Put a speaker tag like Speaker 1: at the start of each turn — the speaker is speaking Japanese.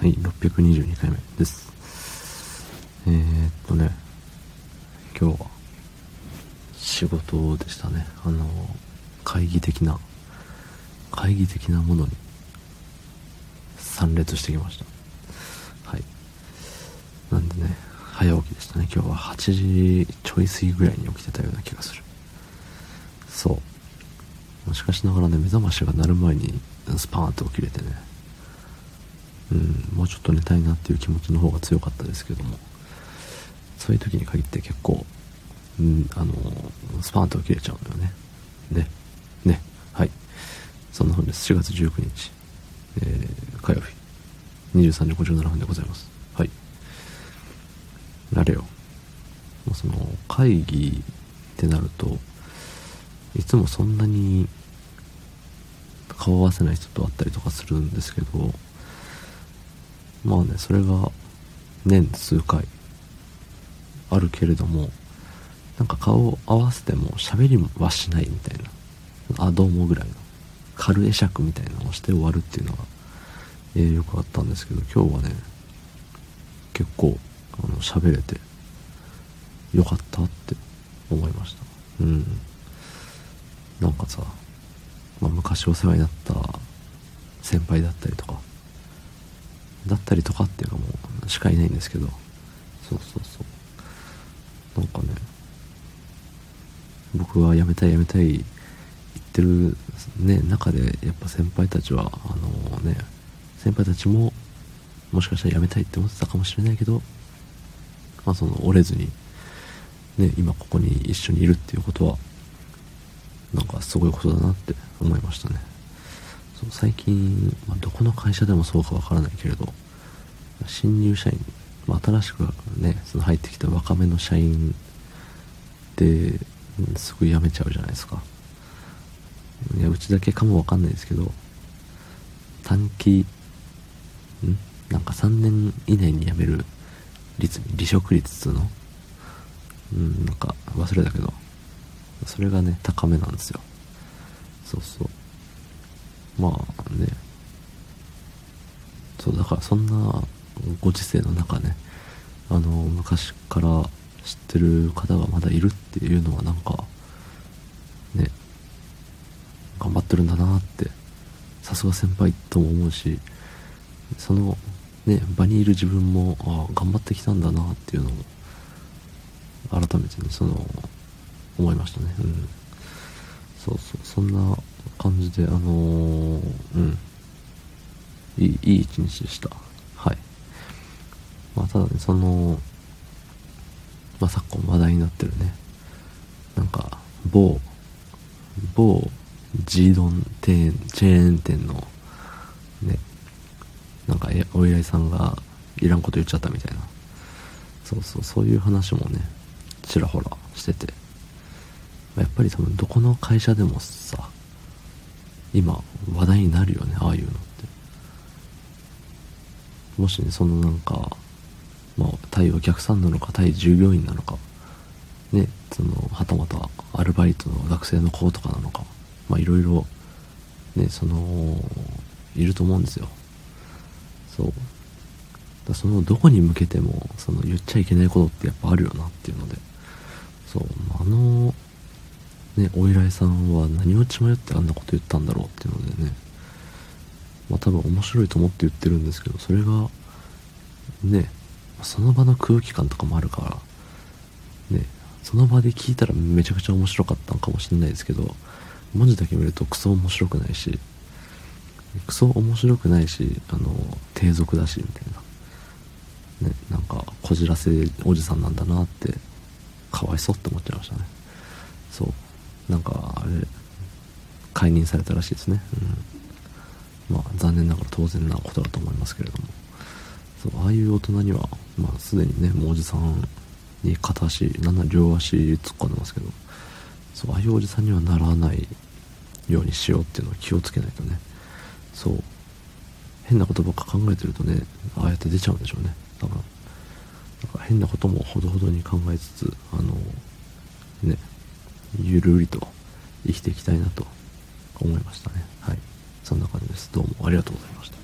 Speaker 1: はい、622回目です。えー、っとね、今日は仕事でしたね。あの、会議的な、会議的なものに参列してきました。はい。なんでね、早起きでしたね。今日は8時ちょい過ぎぐらいに起きてたような気がする。そう。もしかしながらね、目覚ましが鳴る前にスパーンって起きれてね、うん、もうちょっと寝たいなっていう気持ちの方が強かったですけども。そういう時に限って結構、うん、あのスパーンと起きれちゃうんだよね。ねねはい。そんな本です。4月19日、えー、火曜日。23時57分でございます。はい。あれよもうその会議ってなるといつもそんなに顔合わせない人と会ったりとかするんですけどまあね、それが年数回あるけれども、なんか顔を合わせても喋りはしないみたいな、あ、どうもぐらいの、軽会釈みたいなのをして終わるっていうのが、えー、よくあったんですけど、今日はね、結構、あの、喋れて、よかったって思いました。うん。なんかさ、まあ、昔お世話になった先輩だったりとか、だったりとかっていうのもしかいないんですけど。そうそうそう。なんかね僕は辞めたい辞めたい言ってるね中でやっぱ先輩たちはあのね先輩たちももしかしたら辞めたいって思ってたかもしれないけどまあその折れずにね今ここに一緒にいるっていうことはなんかすごいことだなって思いましたね。そう最近、まあ、どこの会社でもそうかわからないけれど新入社員、まあ、新しくねその入ってきた若めの社員ってすぐ辞めちゃうじゃないですか。いやうちだけかもわかんないですけど短期ん？なんか3年以内に辞める率離職率っつうの？うんなんか忘れたけどそれがね高めなんですよ。そうそう。まあね。そうだからそんなご時世の中ねあの昔から知ってる方がまだいるっていうのはなんかね頑張ってるんだなってさすが先輩とも思うしそのね場にいる自分もあ頑張ってきたんだなっていうのも改めてねその思いましたね。うん。そうそうそんな感じであのー、うん。いいいい一日でした。はい。まあただねそのまあ昨今話題になってるね。なんか某某ジードン店チェーン店のねなんかお依頼さんがいらんこと言っちゃったみたいな。そうそうそういう話もねちらほらしてて。やっぱり多分どこの会社でもさ今話題になるよねああいうのって。もしねそのなんかまあ対お客さんなのか対従業員なのかねそのはたまたアルバイトの学生の子とかなのかまあいろいろねそのいると思うんですよ。そう。だそのどこに向けてもその言っちゃいけないことってやっぱあるよなっていうので。そう。あのねお依頼さんは何を血迷ってあんなこと言ったんだろうっていうのでね。まあ多分面白いと思って言ってるんですけどそれがねその場の空気感とかもあるからねその場で聞いたらめちゃくちゃ面白かったのかもしれないですけど文字だけ見るとクソ面白くないしクソ面白くないしあの低俗だしみたいな。ねなんかこじらせおじさんなんだなってかわいそうって思っちゃいましたね。そう。なんかあれ解任されたらしいですね。うん。まあ残念ながら当然なことだと思いますけれども。そうああいう大人にはまあすでにねもうおじさんに片足なんなら両足突っ込んでますけど。そうああいうおじさんにはならないようにしようっていうのを気をつけないとね。そう。変なことばっか考えてるとねああやって出ちゃうんでしょうね。多分。だから変なこともほどほどに考えつつあのゆるりと生きていきたいなと思いましたね。はい。そんな感じです。どうもありがとうございました。